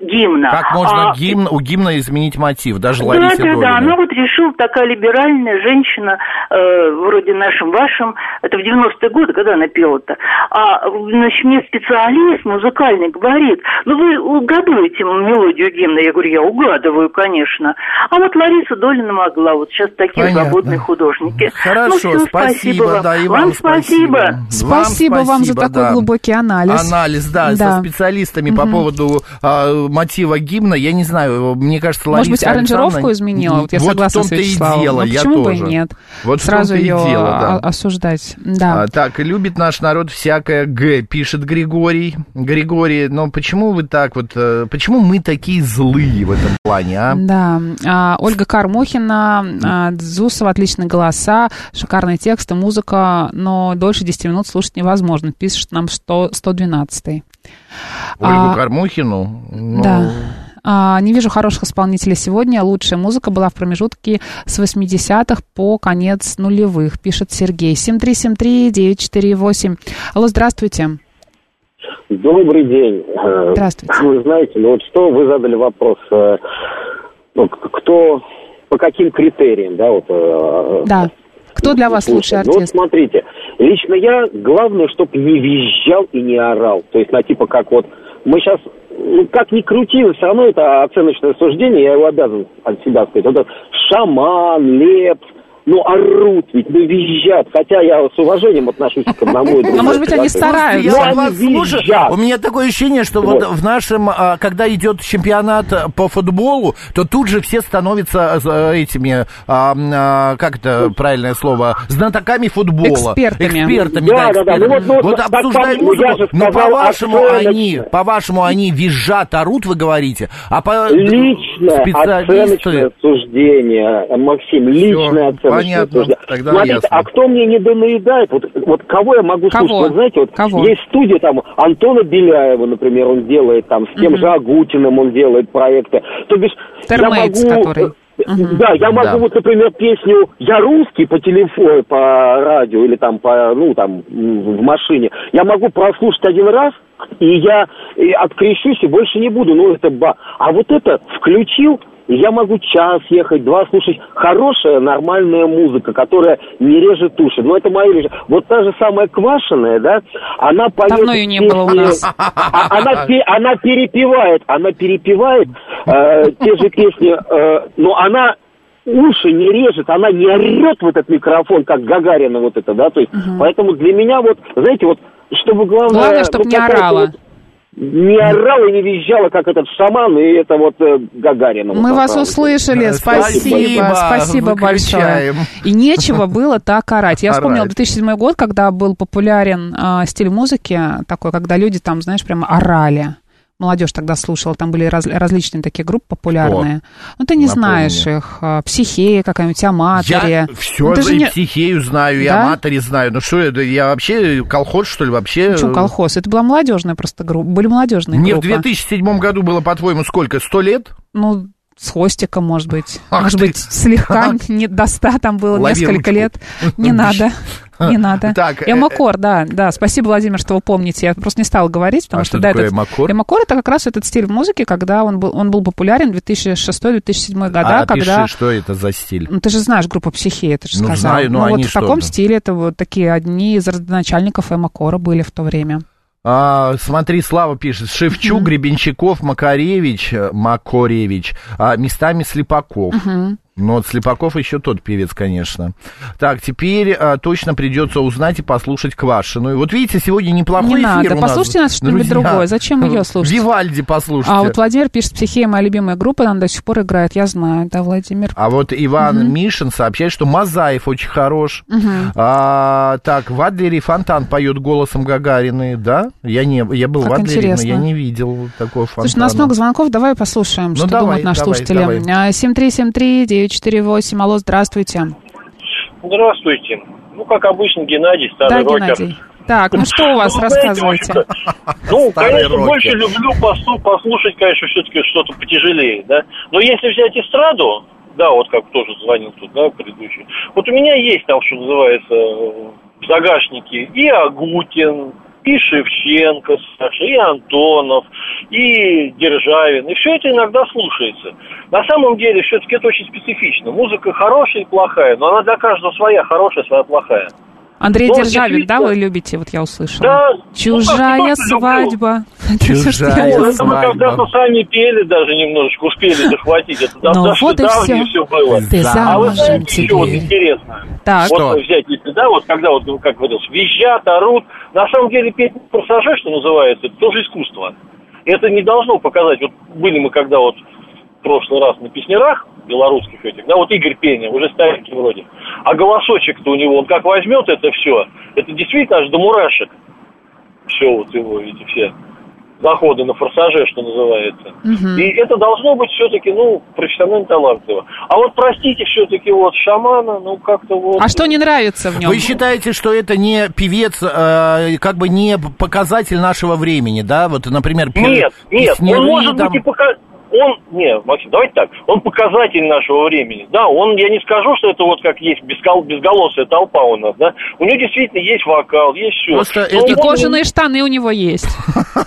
гимна. Как можно А, гимн, у гимна изменить мотив, даже да, Ларисе да, да, Долиной? она вот решила, такая либеральная женщина, э, вроде нашим вашим, это в 90-е годы, когда она пела-то. А, значит, мне специалист музыкальный говорит, ну вы угадываете мелодию гимна? Я говорю, я угадываю, конечно. А вот Лариса Долина могла, вот сейчас такие Понятно. свободные художники. Хорошо, Ну, всё, спасибо, вам. да, и вам, Вам спасибо. Спасибо вам за такой да. глубокий анализ. Анализ, да, Да. со специалистами по поводу а, мотива гимна. Я не знаю, мне кажется, Может Лариса быть, аранжировку изменила? Вот я вот согласна в с том-то и Вячеславом. дело, Ну, я почему бы и тоже. нет? Вот в Сразу том-то и ее дело, да. осуждать. Да. А, так, любит наш народ всякое Г, пишет Григорий. Григорий, но почему вы так вот, э, почему мы такие злые в этом плане, а? Да, А, Ольга Кармохина, а, Дзусова, отличные голоса, шикарные тексты, музыка, но дольше 10 минут слушать невозможно, пишет нам 100, 112 Ольгу А, Кормухину? Ну, Да. А, не вижу хороших исполнителей сегодня. Лучшая музыка была в промежутке с 80-х по конец нулевых, пишет Сергей. 7373948. Алло, здравствуйте. Добрый день. Э, Здравствуйте. Вы знаете, ну вот что вы задали вопрос, э, ну, кто, по каким критериям, да, вот. э, Да. Кто для вас лучший слушать? Ну вот артист? смотрите, лично я, главное, чтобы не визжал и не орал. То есть, на типа, как вот, мы сейчас, ну, как ни крути, все равно это оценочное суждение, я его обязан от себя сказать. Вот этот шаман, леп, ну, орут ведь, ну, визжат. Хотя я с уважением отношусь к одному и другому. А может быть, они стараются? Ну, они визжат. У меня такое ощущение, что вот, Вот. в нашем, а, когда идет чемпионат а, по футболу, то тут же все становятся а, этими, а, а, как это правильное слово, знатоками футбола. Экспертами. Экспертами, Да, да, да. Ну вот, ну, вот обсуждают ну, музыку. Но по-вашему они, по-вашему они визжат, орут, вы говорите, а по Личное специалисты... оценочное суждение, э, Максим, личное оценочное понятно, тогда Смотрите, ясно. а кто мне не донаедает, вот, вот кого я могу Кого? слушать? Вот знаете, вот Кого? есть студия там Антона Беляева, например, он делает там, с тем же Агутиным он делает проекты. То бишь, я Термейтс, могу... который. Да, я могу Да. вот, например, песню «Я русский» по телефону, по радио или там по, ну, там, в машине. Я могу прослушать один раз, и я и открещусь и больше не буду. Ну, это ба. А вот это включил, и я могу час ехать, два слушать. Хорошая, нормальная музыка, которая не режет уши. Но это мои лишь. Вот та же самая квашеная, да, она поет... Давно ее не было у нас. а- Она, она перепевает, она перепевает э, те же песни, э, но она уши не режет, она не орет в этот микрофон, как Гагарина вот это, да, то есть, поэтому для меня вот, знаете, вот, чтобы главное... Главное, чтоб ну, не орала. вот не орала и не визжала, как этот шаман, и это вот э, Гагарина. вот Мы на вас услышали, спасибо, спасибо, большое. И нечего было так орать. Я вспомнила Орать. 2007 год, когда был популярен а, стиль музыки такой, когда люди там, знаешь, прямо орали. Молодежь тогда слушала, там были раз- различные такие группы популярные. Ну, ты не Напомни. знаешь их. а, Психея какая-нибудь, Аматори. Я все Ну, же не- психею знаю, и Да? аматори знаю. Ну что это, я вообще колхоз, что ли, вообще? Что, колхоз? Это была молодежная просто группа. Были молодежные Мне в группы. 2007 году было, по-твоему, сколько? Сто лет? Ну, с хвостиком, может быть. Ах может ты. быть, слегка не до ста там было Лови несколько ручку. лет. Не надо. Не надо. Так, э, Эмокор, да, да. Спасибо, Владимир, что вы помните. Я просто не стала говорить, потому А что, что да, этот- эмокор? Эмокор это как раз этот стиль в музыке, когда он был, он был популярен в 2006-2007 года, а когда... пиши, что это за стиль? Ну, ты же знаешь группу «Психея», ты же Ну, сказал. знаю, но ну, вот они в что таком же? стиле это вот такие одни из родоначальников Эмокора были в то время. А, смотри, Слава пишет, Шевчук, Гребенщиков, Макаревич, э, Макоревич, а, местами Слепаков. Но вот Слепаков еще тот певец, конечно. Так, теперь а, точно придется узнать и послушать Квашину. Ну, и вот видите, сегодня неплохой не эфир надо. у нас. Послушайте нас что-нибудь другое. Зачем ее слушать? Вивальди послушайте. А вот Владимир пишет, «Психея» моя любимая группа, она до сих пор играет. Я знаю, да, Владимир. А вот Иван угу. Мишин сообщает, что Мазаев очень хорош. Угу. А, так, в Адлере Фонтан поет голосом Гагарины, да? Я, не, я был как в Адлере, интересно. но я не видел такого фонтана. Слушай, у нас много звонков, давай послушаем, ну, что давай, думают наши давай, слушатели. Давай. А, 7373 495-7373-948. Алло, здравствуйте. Здравствуйте. Ну, как обычно, Геннадий, старый да, рокер. Геннадий. Так, ну что у ну, вас, ну, рассказывайте. Ну, конечно, рокер. больше люблю послушать, конечно, все-таки что-то потяжелее, да. Но если взять эстраду, да, вот как тоже звонил тут, да, предыдущий. Вот у меня есть там, что называется, э, в загашнике и Агутин, и Шевченко, и Антонов, и Державин. И все это иногда слушается. На самом деле, все-таки это очень специфично. Музыка хорошая и плохая, но она для каждого своя, хорошая, своя плохая. Андрей Ну, Державин, да, вы любите, вот я услышала. Да. Чужая Ну, свадьба. Чужая Ну, это мы свадьба. когда-то сами пели, даже немножечко успели захватить. Это Ну, вот и всё. все было. Ты А вы знаете, еще вот теперь. интересно. Так. Вот Что? взять, если, да, вот когда вот, ну, как говорилось, визжат, орут. На самом деле петь пассажир, что называется, это тоже искусство. Это не должно показать. Вот были мы когда вот прошлый раз на песнярах белорусских этих, да, вот Игорь Пеня, уже старенький вроде. А голосочек-то у него, он как возьмет это все, это действительно аж до мурашек. Все вот его, эти все заходы на форсаже, что называется. Мгм. И это должно быть все-таки, ну, профессионально талантливо. А вот, простите, все-таки вот шамана, ну, как-то вот... А что не нравится в нем? Вы считаете, что это не певец, э, как бы не показатель нашего времени, да? Вот, например, пе- Нет, нет, песняры он может там- быть и пока... Он, не, Максим, давайте так, он показатель нашего времени, да, он, я не скажу, что это вот как есть безгол, безголосая толпа у нас, да, у него действительно есть вокал, есть все. Просто это- И кожаные штаны у него есть.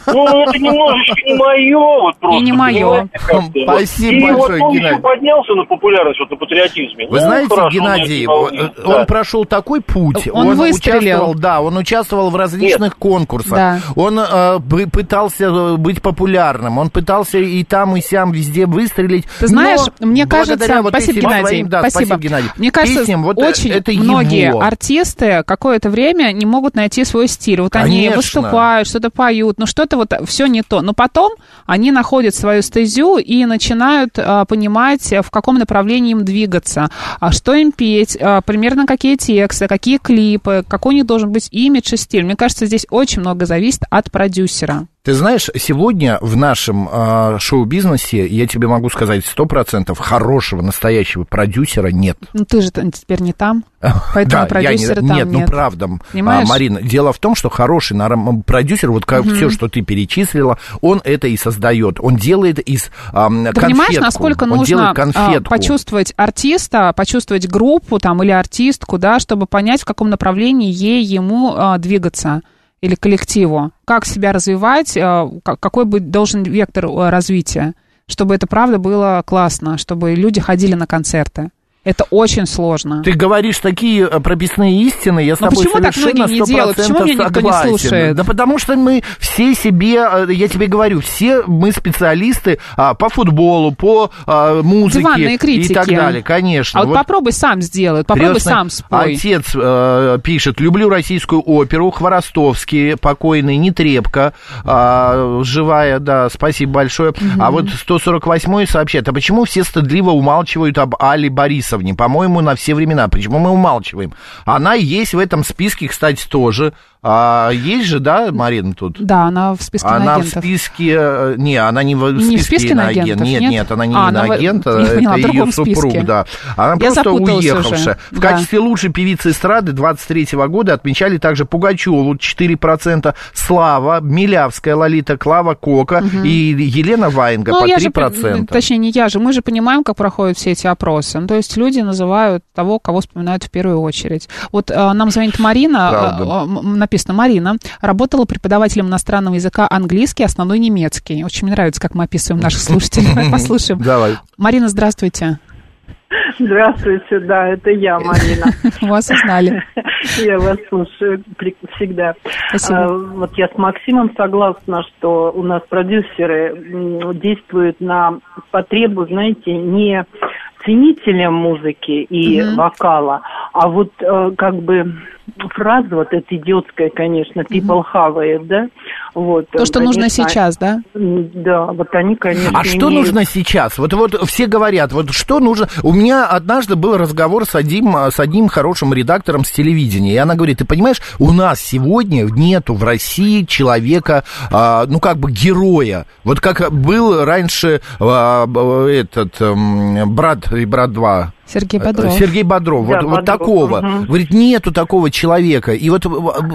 Ну, это немножечко не мое, вот просто. И не как-то вот. Спасибо И большое, вот он Геннадий. еще поднялся на популярность, вот на патриотизме. Вы Ну, знаете, хорошо, Геннадий, ну, он, он да. прошел такой путь. Он выстрелил. участвовал, да, он участвовал в различных конкурсах. Да. Он э, пытался э, быть популярным. Он пытался и там, и сям везде выстрелить. Ты знаешь, Но мне кажется, вот спасибо, Геннадий, своим- да, спасибо. Геннадий. Мне кажется, Песням, вот, э, очень это многие его. артисты какое-то время не могут найти свой стиль. Вот они Конечно. выступают, что-то поют, но что-то вот все не то. Но потом они находят свою стезю и начинают а, понимать, в каком направлении им двигаться, а что им петь, а, примерно какие тексты, какие клипы, какой у них должен быть имидж и стиль. Мне кажется, здесь очень много зависит от продюсера. Ты знаешь, сегодня в нашем э, шоу-бизнесе, я тебе могу сказать, сто процентов хорошего, настоящего продюсера нет. Ну, ты же теперь не там, поэтому да, продюсера не, там нет. нет. ну правда, а, Понимаешь? Марина, дело в том, что хороший нарам- продюсер, вот как все, что ты перечислила, он это и создает. Он делает из Ты конфетку. понимаешь, насколько он нужно конфетку. почувствовать артиста, почувствовать группу там или артистку, да, чтобы понять, в каком направлении ей ему а, двигаться или коллективу, как себя развивать, ка- какой быть должен вектор а, развития, чтобы это правда было классно, чтобы люди ходили на концерты. Это очень сложно. Ты говоришь такие э, прописные истины, я с Но тобой почему так совершенно многие не делают? Почему 100% меня никто не слушает? Да потому что мы все себе, э, я тебе говорю, все мы специалисты а, по футболу, по а, музыке Диванные и критики. так далее, конечно. А вот, попробуй сам сделай, попробуй сам спой. Отец э, пишет, люблю российскую оперу, Хворостовский, покойный, Нетребко, а, живая, да, спасибо большое. А вот 148-й сообщает, а почему все стыдливо умалчивают об Али Борисовне? По-моему, на все времена. Почему мы умалчиваем? Она есть в этом списке, кстати, тоже. А, есть же, да, Марина, тут? Да, она в списке Она в агентов. списке... э, Не, она не в Не в списке, списке иноагент. Нет, нет? нет, она не А, она в- иноагент, я это поняла, в ее супруг, списке. да. Она Я просто уехавшая. уже, В да. качестве лучшей певицы эстрады 23 года отмечали также Пугачеву 4%, Слава, Милявская, Лолита, Клава Кока и Елена Ваенга Ну, по я же, 3%. точнее, не я же, мы же понимаем, как проходят все эти опросы. Ну, то есть люди называют того, кого вспоминают в первую очередь. Вот э, нам звонит Марина, э, э, написано Марина, работала преподавателем иностранного языка английский, основной немецкий. Очень мне нравится, как мы описываем наших слушателей. Давай Послушаем. Давай. Марина, здравствуйте. Здравствуйте, да, это я, Марина. Вас узнали. Я вас слушаю всегда. Спасибо. А, Вот я с Максимом согласна, что у нас продюсеры действуют на потребу, знаете, не ценителям музыки и Мгм. вокала, а вот э, как бы фраза вот эта идиотская, конечно, people have it, да? Вот, То, что нужно конечно, сейчас, да? Да, вот они, конечно, А что имеют- нужно сейчас? Вот, вот все говорят, вот что нужно... У меня однажды был разговор с одним, с одним хорошим редактором с телевидения, и она говорит, ты понимаешь, у нас сегодня нету в России человека, а, ну, как бы героя. Вот как был раньше а, этот м, брат и брат 2, Сергей Бодров. Сергей Бодров, Да, вот, вот Бодров, такого. мгм. Говорит, нету такого человека. И вот э,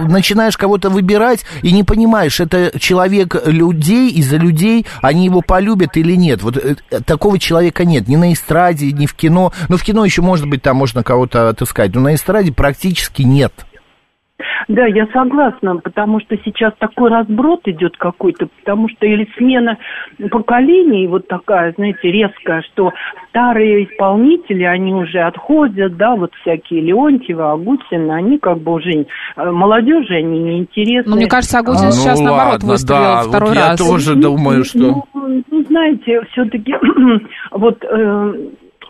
начинаешь кого-то выбирать, и не понимаешь, это человек людей, из-за людей, они его полюбят или нет. Вот э, такого человека нет. Ни на эстраде, ни в кино. Ну, в кино еще, может быть, там можно кого-то отыскать. Но на эстраде практически нет. Да, я согласна, потому что сейчас такой разброд идет какой-то, потому что или смена поколений вот такая, знаете, резкая, что старые исполнители, они уже отходят, да, вот всякие Леонтьевы, Агутины, они как бы уже э, молодежи, они неинтересны. Ну, мне кажется, Агутин А, сейчас, ну, наоборот, ладно, выстрелил да, второй вот раз. Я тоже думаю, что... Ну, ну, знаете, все-таки вот э,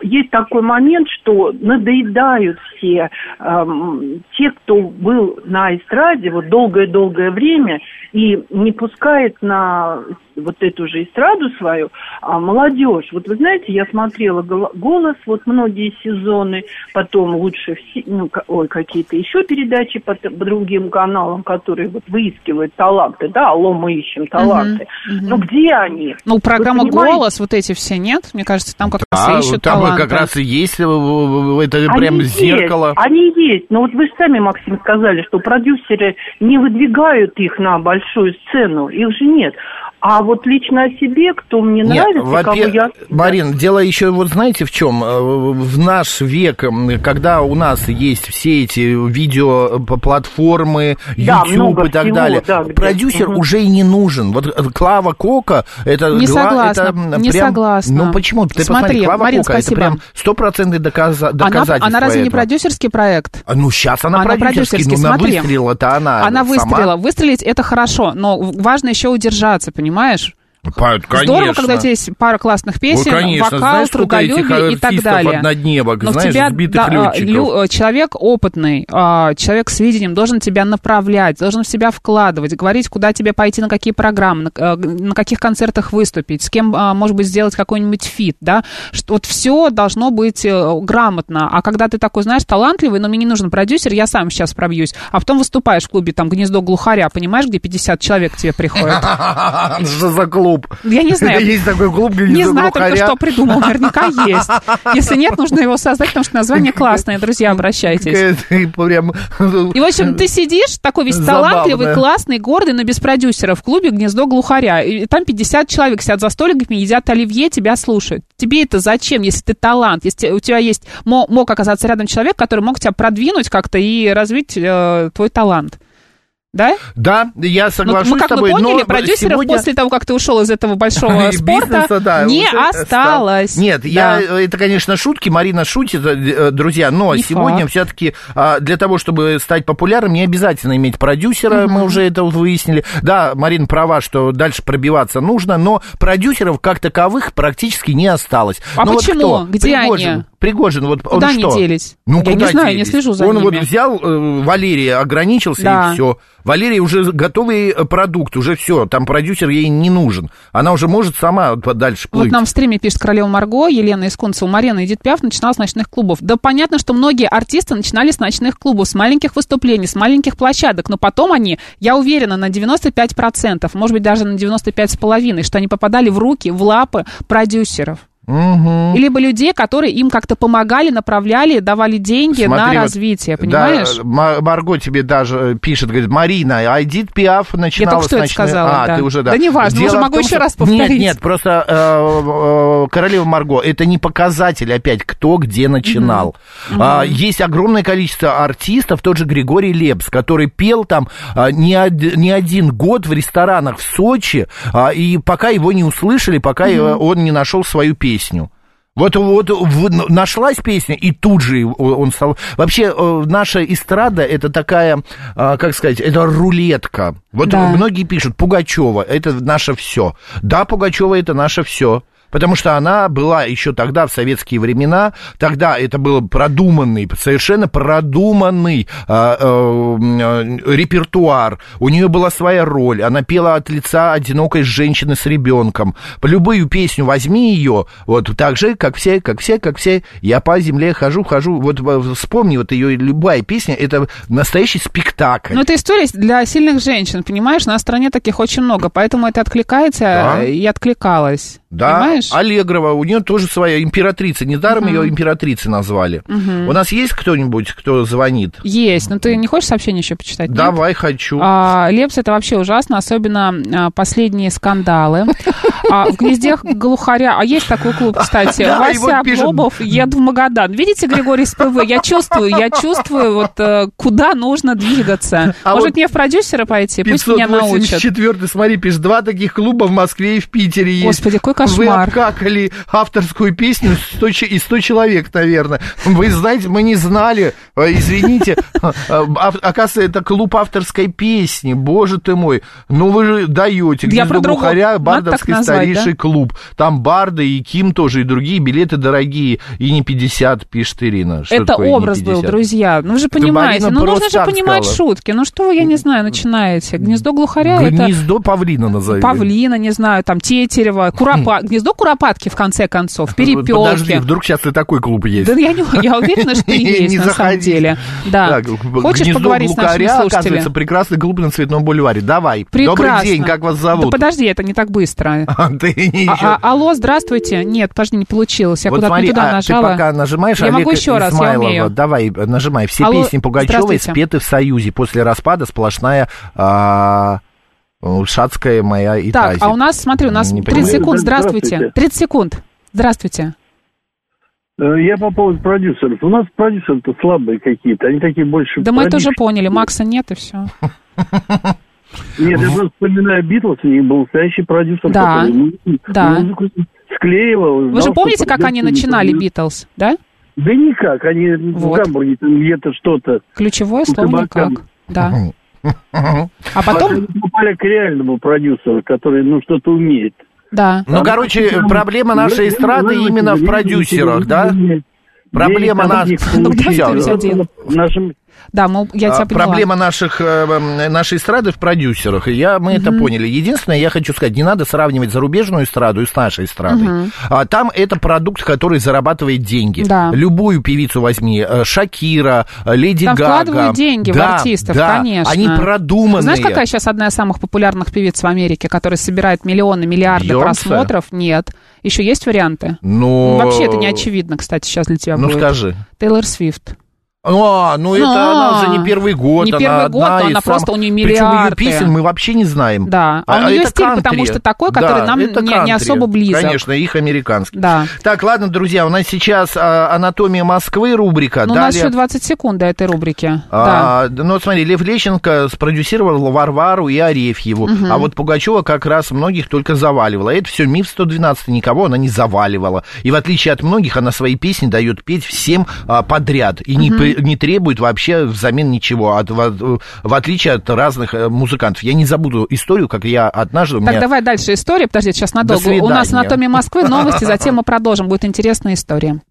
есть такой момент, что надоедают все эм, те, кто был на эстраде вот долгое-долгое время и не пускает на вот эту же эстраду свою а молодежь. Вот вы знаете, я смотрела «Гол- «Голос» вот многие сезоны, потом лучше все, ну, ой, какие-то еще передачи по, по другим каналам, которые вот выискивают таланты, да, алло, мы ищем таланты. Мгм. Ну где они? Ну, программа? «Голос», вот эти все, нет? Мне кажется, там как раз А, и ищут там таланты. как раз и есть э, это Они прям есть, зеркало. Они есть, но вот вы же сами, Максим, сказали, что продюсеры не выдвигают их на большую сцену, их же нет. А вот лично о себе, кто мне Нет, нравится, кого во-пе- я... Марин, дело еще вот знаете в чем? Э, В наш век, когда у нас есть все эти видеоплатформы, Да, YouTube много и так всего, далее, да, где- продюсер Мгм. уже и не нужен. Вот э, Клава Кока, это... Не гла- согласна, это, м, не прям- согласна. Ну почему? Ты Смотри, посмотри, Клава Марин, Кока, это спасибо. прям стопроцентный доказа- Она, доказательство она разве не этого. продюсерский проект? А, Ну, сейчас она, Она продюсерский, продюсерский, ну, смотри. выстрела-то она Она сама. выстрелила. Выстрелить это хорошо, но важно еще удержаться, понимаешь? понимаешь, Поют, Здорово, конечно. когда у тебя есть пара классных песен, Ой, конечно. вокал, Знаешь, трудолюбие и так далее. однодневок, Но в знаешь, тебя да, летчиков. лю- человек опытный, а, человек с видением должен тебя направлять, должен в себя вкладывать, говорить, куда тебе пойти, на какие программы, на, на каких концертах выступить, с кем, а, может быть, сделать какой-нибудь фит, да, что вот все должно быть э, грамотно. А когда ты такой, знаешь, талантливый, но мне не нужен продюсер, я сам сейчас пробьюсь, а потом выступаешь в клубе, там, «Гнездо глухаря», понимаешь, где 50 человек к тебе приходят? Что за клуб? Я не знаю. Есть такой клуб, где Не знаю только, что придумал. Наверняка есть. Если нет, нужно его создать, потому что название классное. Друзья, обращайтесь. Прям... И, в общем, ты сидишь, такой весь Забавно. талантливый, классный, гордый, но без продюсера в клубе «Гнездо глухаря». И там 50 человек сидят за столиками, едят оливье, тебя слушают. Тебе это зачем, если ты талант, если у тебя есть, мо- мог оказаться рядом человек, который мог тебя продвинуть как-то и развить э, твой талант? Да? Да, я Ну, соглашусь мы, как с тобой, мы поняли, но продюсеров сегодня... после того, как ты ушел из этого большого спорта, бизнеса, да, не осталось. стал. Нет, Да. я, это, конечно, шутки, Марина шутит, э, друзья, но Не сегодня все-таки для того, чтобы стать популярным, не обязательно иметь продюсера, мы уже это вот выяснили. Да, Марина права, что дальше пробиваться нужно, но продюсеров как таковых практически не осталось. А Ну вот почему? кто? Где Пригожин. они? Пригожин, вот Куда он они что? делись? Ну, Я не куда знаю, не делись? слежу за Он ними. вот взял э, Валерия, ограничился, Да. и все. Валерия уже готовый э, продукт, уже все, там продюсер ей не нужен. Она уже может сама дальше плыть. Вот нам в стриме пишет королева Марго, Елена Искунцева, Марина Эдит Пиаф начинала с ночных клубов. Да понятно, что многие артисты начинали с ночных клубов, с маленьких выступлений, с маленьких площадок, но потом они, я уверена, на 95%, может быть, даже на 95,5%, что они попадали в руки, в лапы продюсеров. И либо людей, которые им как-то помогали, направляли, давали деньги на Смотри, вот, развитие, понимаешь? Да, Ма- Марго тебе даже э, пишет, говорит, Марина, а Эдит Пиаф начинала только что с это ночной- сказала, А, да. ты уже, да. Да неважно, Дело уже могу том, еще раз повторить. Нет, нет, просто э, э, королева Марго, это не показатель опять, кто где начинал. А, есть огромное количество артистов, тот же Григорий Лепс, который пел там а, не, од- не один год в ресторанах в Сочи, а, и пока его не услышали, пока э, он не нашел свою песню. Вот, вот в- нашлась песня, и тут же он стал... Вообще, э, наша эстрада, это такая, а, как сказать, это рулетка. Вот Да. многие пишут, Пугачева, это наше все. Да, Пугачева, это наше все. Потому что она была еще тогда, в советские времена, тогда это был продуманный, совершенно продуманный а, э, э, репертуар. У нее была своя роль. Она пела от лица одинокой женщины с ребенком. Любую песню возьми ее, вот так же, как все, как все, как все. Я по земле хожу, хожу. Вот э, вспомни, вот ее любая песня, это настоящий спектакль. Но это история для сильных женщин, понимаешь? На стране таких очень много, поэтому это откликается Да. э, и откликалось. Да, Понимаешь? Аллегрова, у нее тоже своя императрица. Недаром ее императрицей назвали. Мгм. У нас есть кто-нибудь, кто звонит? Есть, но ты не хочешь сообщение еще почитать? нет? Давай, хочу. А, Лепс это вообще ужасно, особенно а, последние скандалы. А, в гнезде глухаря, а есть такой клуб, кстати, Да, Вася Облобов, еду в Магадан. Видите, Григорий СПВ, я чувствую, я чувствую, вот э, куда нужно двигаться. А Может, вот мне в продюсера пойти, пусть меня научат. 584 смотри, пишет, два таких клуба в Москве и в Питере есть. Господи, какой кошмар. Обкакали авторскую песню 100, че- и 100 человек, наверное. Вы знаете, мы не знали, Э, извините. А, а, Оказывается, это клуб авторской песни, боже ты мой. Ну вы же даете. Я про Надо Бардовский назвать, старейший да? клуб. Там Барды и Ким тоже, и другие. Билеты дорогие. И не 50, пишет Ирина. Что Это образ был, 50? друзья. Ну, вы же понимаете. Ну, нужно же понимать шутки. Ну, что вы, я не знаю, начинаете? Гнездо глухаря это... Гнездо павлина назови. Павлина, не знаю, там, Тетерева, Куропа... гнездо Куропатки, в конце концов, перепелки. Подожди, вдруг сейчас и такой клуб есть. Да я, не, я уверена, что Не есть на самом деле. Да. Хочешь поговорить с нашими слушателями? оказывается, прекрасный клуб на Цветном бульваре. Давай. Прекрасно. Добрый день, как вас Да зовут? подожди, это не так быстро. А- еще- а- алло, здравствуйте. Нет, подожди, не получилось. Я куда-то не туда а нажала. ты пока нажимаешь, Я могу еще раз, я умею. давай, нажимай. Все песни Пугачевой спеты в Союзе. После распада сплошная а, шацкая моя и Так, тази. а у нас, смотри, у нас Не 30 понимаю. секунд. Здравствуйте. Здравствуйте. 30 секунд. Здравствуйте. Э, Я по поводу продюсеров. У нас продюсеры-то слабые какие-то. Они такие больше... Да мы это уже поняли. Макса нет, и все. Нет, я просто вспоминаю Битлз, у них был настоящий продюсер, Да, который да. музыку склеивал. Вы знал, же помните, как они начинали Битлз, да? Да никак, они Вот. в Гамбурге где-то что-то. Ключевое слово никак. Да. А потом... Попали к реальному продюсеру, который, ну, что-то умеет. Да. Ну, короче, проблема нашей эстрады именно в продюсерах, да? Проблема нас... Ну, подожди, подожди. Нашим Да, мы, я тебя А, поняла. Проблема наших, э, м, нашей эстрады в продюсерах. И я, мы это поняли. Единственное, я хочу сказать, не надо сравнивать зарубежную эстраду с нашей эстрадой. А, там это продукт, который зарабатывает деньги. Да. Любую певицу возьми. э, Шакира, э, Леди Там Гага. вкладывают деньги в Да, артистов, да. конечно. Они продуманные. Знаешь, какая сейчас одна из самых популярных певиц в Америке, которая собирает миллионы, миллиарды Бейонсе? просмотров? Нет. Еще есть варианты? Ну, Вообще это не очевидно, кстати, сейчас для тебя Ну, будет. скажи. Тейлор Свифт. А, ну это А, она уже не первый год. не она первый год, но из она просто, самых- у неё Причем ее миллиарды. песен мы вообще не знаем. Да, а у нее это стиль, кантри. потому что такой, который Да, нам не- не особо близок. Конечно, их американский. Да. Так, ладно, друзья, у нас сейчас а, «Анатомия Москвы» рубрика. Ну, у нас Далее- еще 20 секунд до этой рубрики. А, да, ну, смотри, Лев Лещенко спродюсировал Варвару и Арефьеву, Мгм. а вот Пугачева как раз многих только заваливала. Это все миф 112, никого она не заваливала. И в отличие от многих, она свои песни дает петь всем а, подряд и не, Мгм. пре- не требует вообще взамен ничего, от- в, в отличие от разных э, музыкантов. Я не забуду историю, как я однажды... Так, меня- давай дальше история. Подожди, сейчас надолго. У нас. «Анатомия Москвы», новости, затем мы продолжим. Будет интересная история.